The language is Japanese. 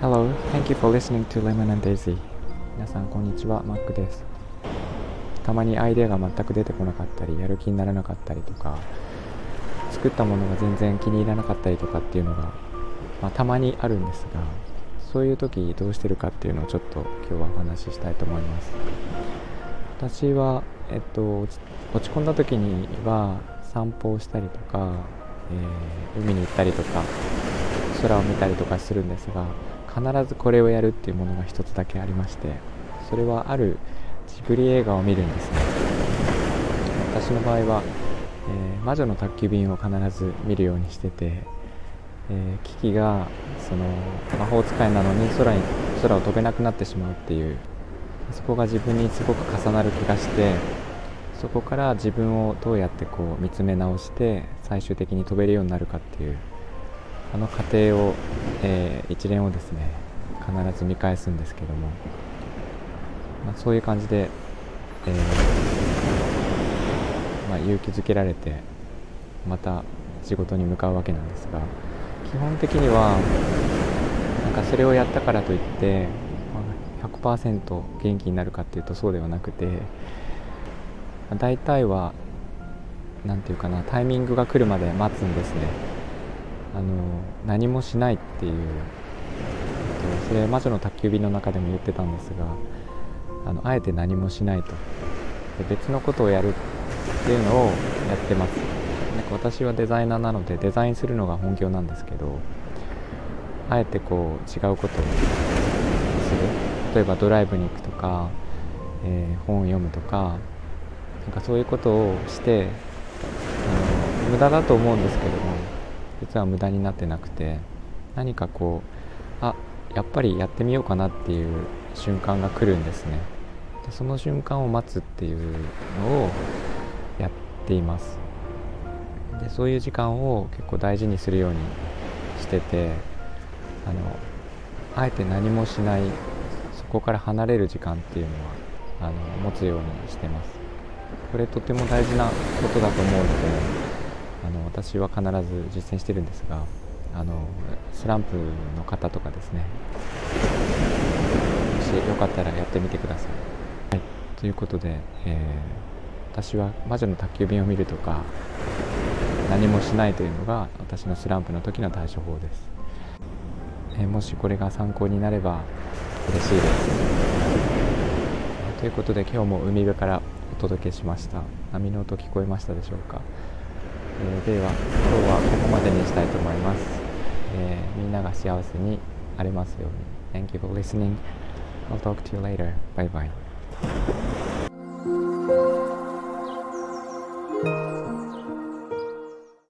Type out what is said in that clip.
Hello, thank you for listening to Lemon and Daisy. 皆さんこんにちは、マックです。たまにアイデアが全く出てこなかったり、やる気にならなかったりとか、作ったものが全然気に入らなかったりとかっていうのが、まあ、たまにあるんですが、そういう時どうしてるかっていうのをちょっと今日はお話ししたいと思います。私は、えっと、落ち込んだ時には散歩をしたりとか、えー、海に行ったりとか空を見たりとかするんですが必ずこれをやるっていうものが一つだけありましてそれはあるジブリ映画を見るんですね。私の場合は、えー、魔女の宅急便を必ず見るようにしてて、えー、キキがその魔法使いなのに空に空を飛べなくなってしまうっていうそこが自分にすごく重なる気がしてそこから自分をどうやってこう見つめ直して最終的に飛べるようになるかっていうあの過程を、えー、一連をですね必ず見返すんですけども、まあ、そういう感じで、えー、まあ、勇気づけられてまた仕事に向かうわけなんですが基本的にはなんかそれをやったからといって、まあ、100%元気になるかっていうとそうではなくて、ま、大体は何て言うかなタイミングが来るまで待つんですね。あの何もしないっていう。それ魔女の宅急便の中でも言ってたんですがあのあえて何もしないと。で別のことをやるっていうのをやってます。なんか私はデザイナーなのでデザインするのが本業なんですけどあえてこう違うことをする。例えばドライブに行くとか、えー、本を読むとかなんかそういうことをしてあの無駄だと思うんですけども実は無駄になってなくて何かこうあやっぱりやってみようかなっていう瞬間が来るんですね。でその瞬間を待つっていうのをやっています。でそういう時間を結構大事にするようにしててあのあえて何もしないそこから離れる時間っていうのはあの持つようにしてます。これとても大事なことだと思うのであの私は必ず実践してるんですがあのスランプの方とかですねもしよかったらやってみてください。はい、ということで、えー、私は魔女の宅急便を見るとか何もしないというのが私のスランプの時の対処法です。えー、もしこれが参考になれば嬉しいです。ということで今日も海辺から届けしました。波の音聞こえましたでしょうか？えー、では今日はここまでにしたいと思います、えー、みんなが幸せにありますように。Thank you for listening. I'll talk to you later. Bye bye.